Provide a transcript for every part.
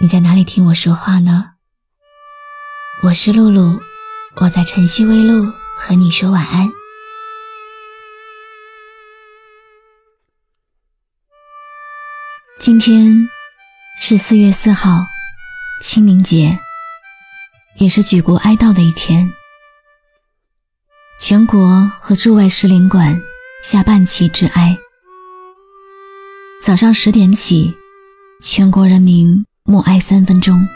你在哪里听我说话呢？我是露露，我在晨曦微露和你说晚安。今天是四月四号，清明节，也是举国哀悼的一天。全国和驻外使领馆下半旗致哀。早上十点起，全国人民。默哀三分钟。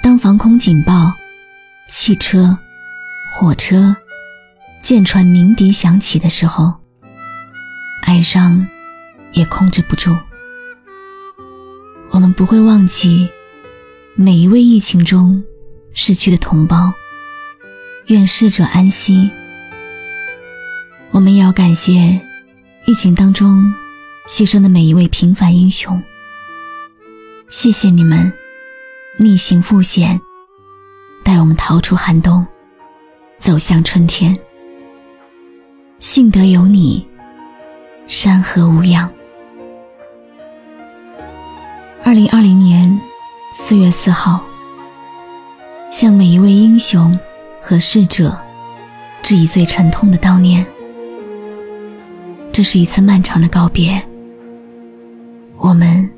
当防空警报、汽车、火车、舰船鸣笛响起的时候，哀伤也控制不住。我们不会忘记每一位疫情中逝去的同胞，愿逝者安息。我们也要感谢疫情当中牺牲的每一位平凡英雄。谢谢你们逆行赴险，带我们逃出寒冬，走向春天。幸得有你，山河无恙。二零二零年四月四号，向每一位英雄和逝者致以最沉痛的悼念。这是一次漫长的告别，我们。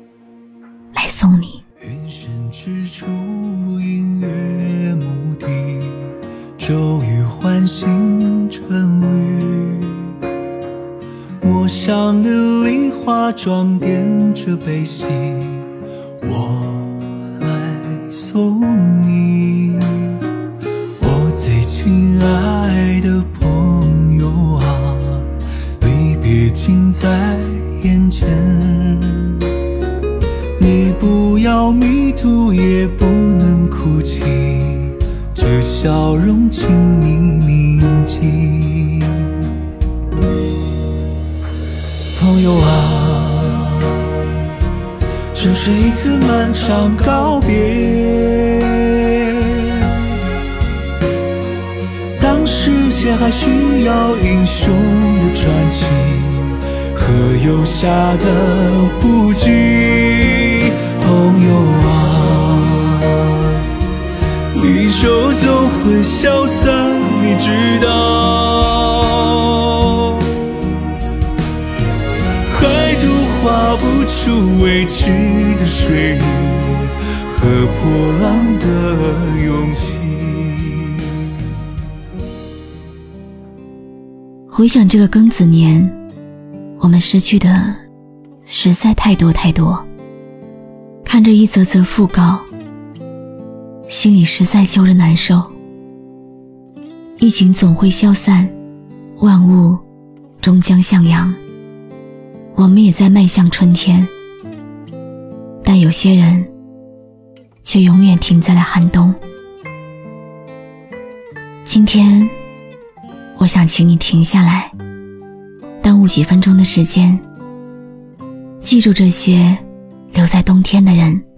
来送你。云深之处隐约目的骤雨唤醒春绿陌上的梨花装点着悲喜我来送你。我最亲爱的朋友啊离别近在眼前。是一次漫长告别。当世界还需要英雄的传奇，和游侠的不羁。朋友啊，离愁总会消散，你知道。出未知的水域和波浪的勇气。回想这个庚子年，我们失去的实在太多太多。看着一则则讣告，心里实在揪着难受。疫情总会消散，万物终将向阳。我们也在迈向春天，但有些人却永远停在了寒冬。今天，我想请你停下来，耽误几分钟的时间，记住这些。留在冬天的人。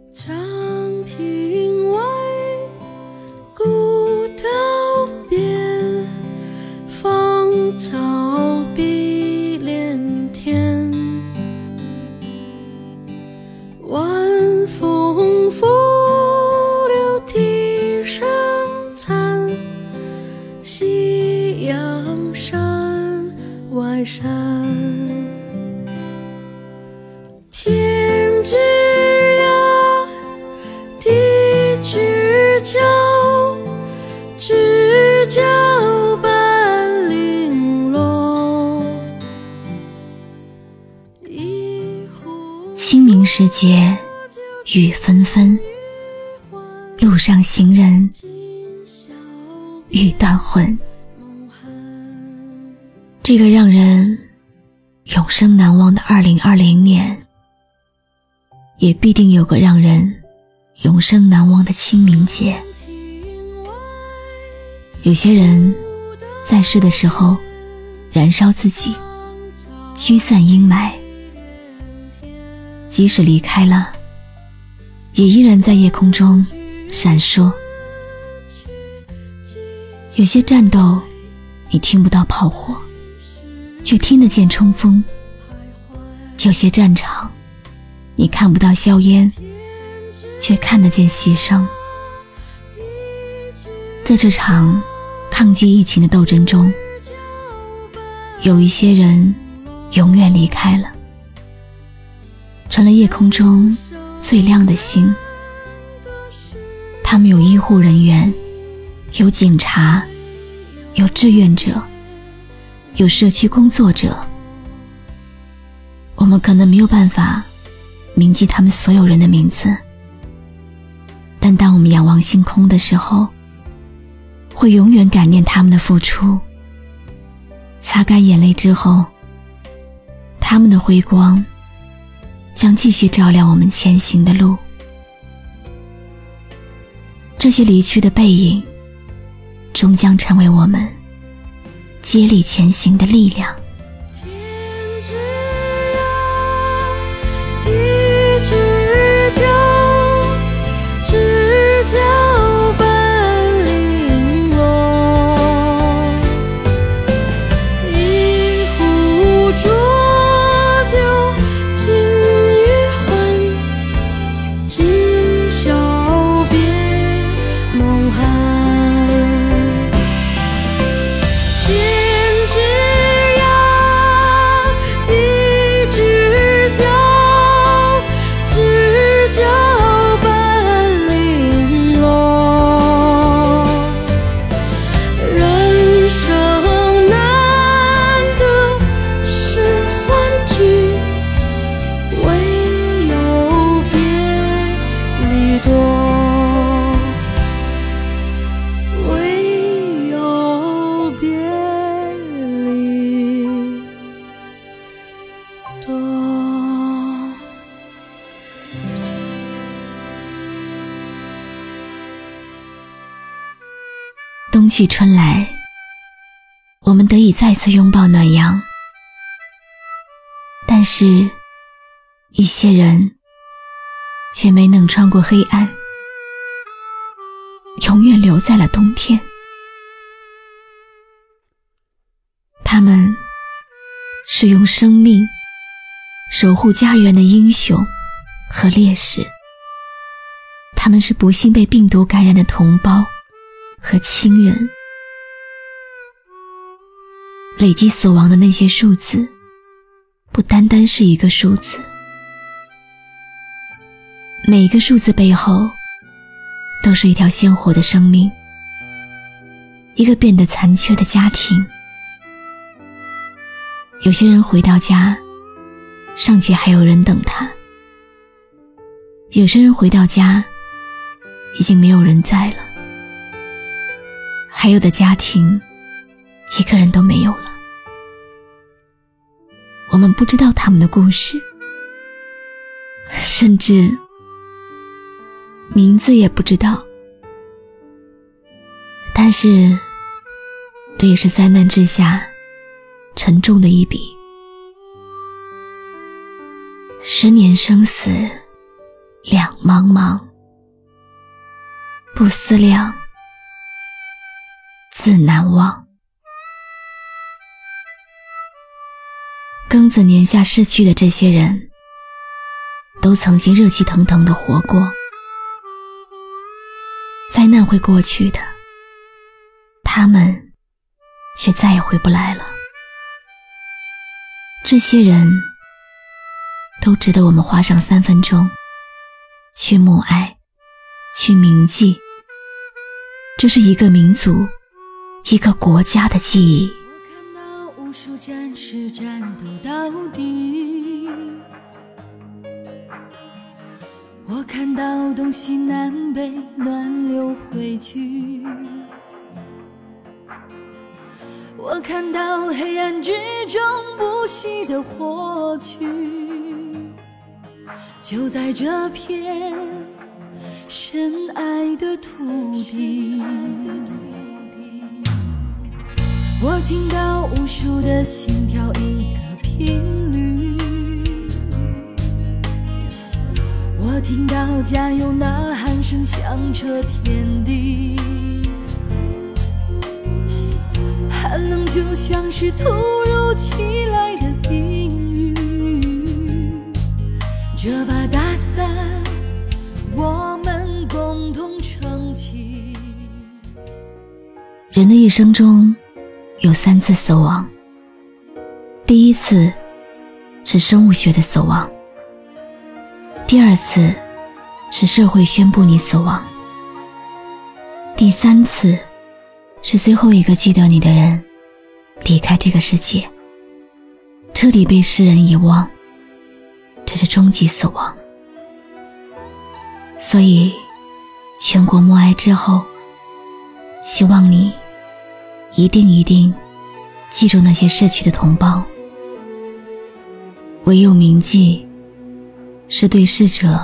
时节雨纷纷，路上行人欲断魂。这个让人永生难忘的二零二零年，也必定有个让人永生难忘的清明节。有些人在世的时候燃烧自己，驱散阴霾，即使离开了，也依然在夜空中闪烁。有些战斗，你听不到炮火，却听得见冲锋；有些战场，你看不到硝烟，却看得见牺牲。在这场抗击疫情的斗争中，有一些人永远离开了，成了夜空中最亮的星。他们有医护人员，有警察，有志愿者，有社区工作者。我们可能没有办法。铭记他们所有人的名字，但当我们仰望星空的时候，会永远感念他们的付出。擦干眼泪之后，他们的辉光将继续照亮我们前行的路。这些离去的背影，终将成为我们接力前行的力量。冬去春来，我们得以再次拥抱暖阳。但是，一些人却没能穿过黑暗，永远留在了冬天。他们是用生命守护家园的英雄和烈士，他们是不幸被病毒感染的同胞。和亲人累积死亡的那些数字，不单单是一个数字，每一个数字背后都是一条鲜活的生命，一个变得残缺的家庭。有些人回到家，尚且还有人等他；有些人回到家，已经没有人在了。还有的家庭，一个人都没有了。我们不知道他们的故事，甚至名字也不知道。但是，这也是灾难之下沉重的一笔。十年生死两茫茫，不思量。自难忘。庚子年下逝去的这些人，都曾经热气腾腾的活过。灾难会过去的，他们却再也回不来了。这些人都值得我们花上三分钟去默哀，去铭记。这是一个民族。一个国家的记忆。我看到无数战士战斗到底，我看到东西南北暖流汇聚，我看到黑暗之中不息的火炬，就在这片深爱的土地。我听到无数的心跳，一个频率。我听到加油呐喊声响彻天地。寒冷就像是突如其来的冰雨，这把大伞我们共同撑起。人的一生中有三次死亡，第一次是生物学的死亡，第二次是社会宣布你死亡，第三次。是最后一个记得你的人离开这个世界，彻底被世人遗忘，这是终极死亡。所以，全国默哀之后，希望你一定一定记住那些逝去的同胞。唯有铭记，是对逝者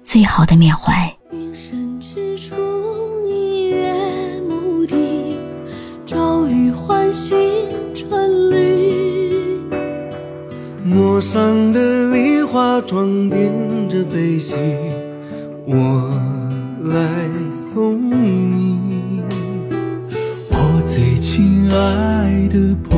最好的缅怀。陌上的梨花装点着悲喜，我来送你。爱的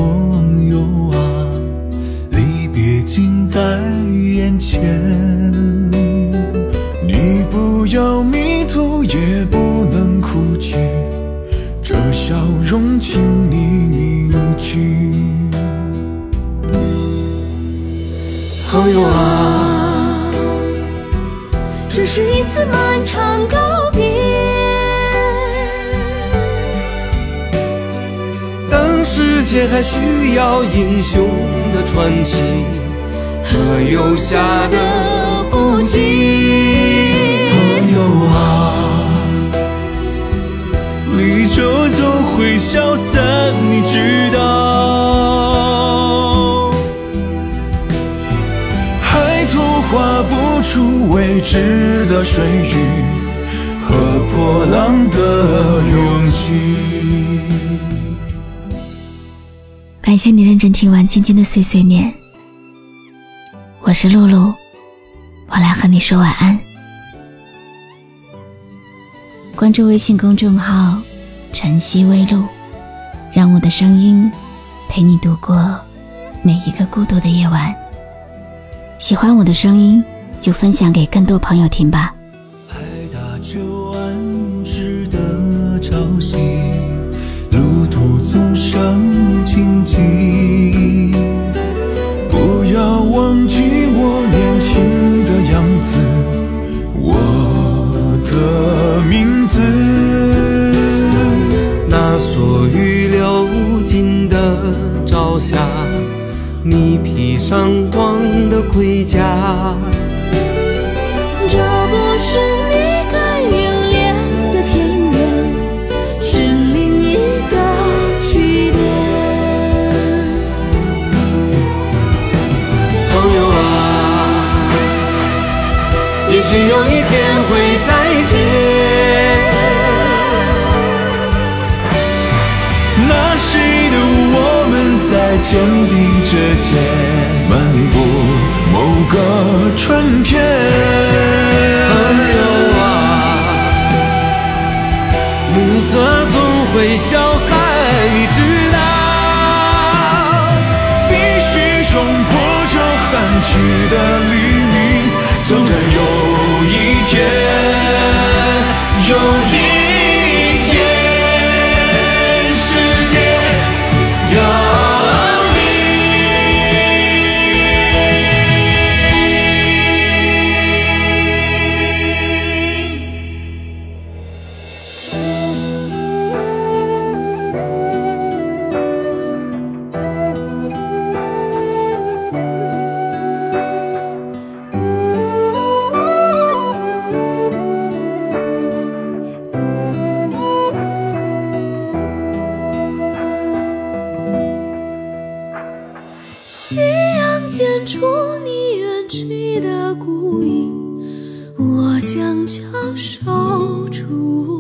界还需要英雄的传奇和游侠的不羁，朋友啊，离愁总会消散，你知道。海图画不出未知的水域和破浪的勇气。感谢你认真听完今天的碎碎念，我是露露，我来和你说晚安。关注微信公众号“晨曦微露”，让我的声音陪你度过每一个孤独的夜晚。喜欢我的声音，就分享给更多朋友听吧。回家，这不是你该留恋的田园，是另一个起点。朋友啊，也许有一天会再见。那谁的我们在肩并着肩，个春天。朋友啊，暮色总会消散，见出你远去的孤影，我将翘首伫。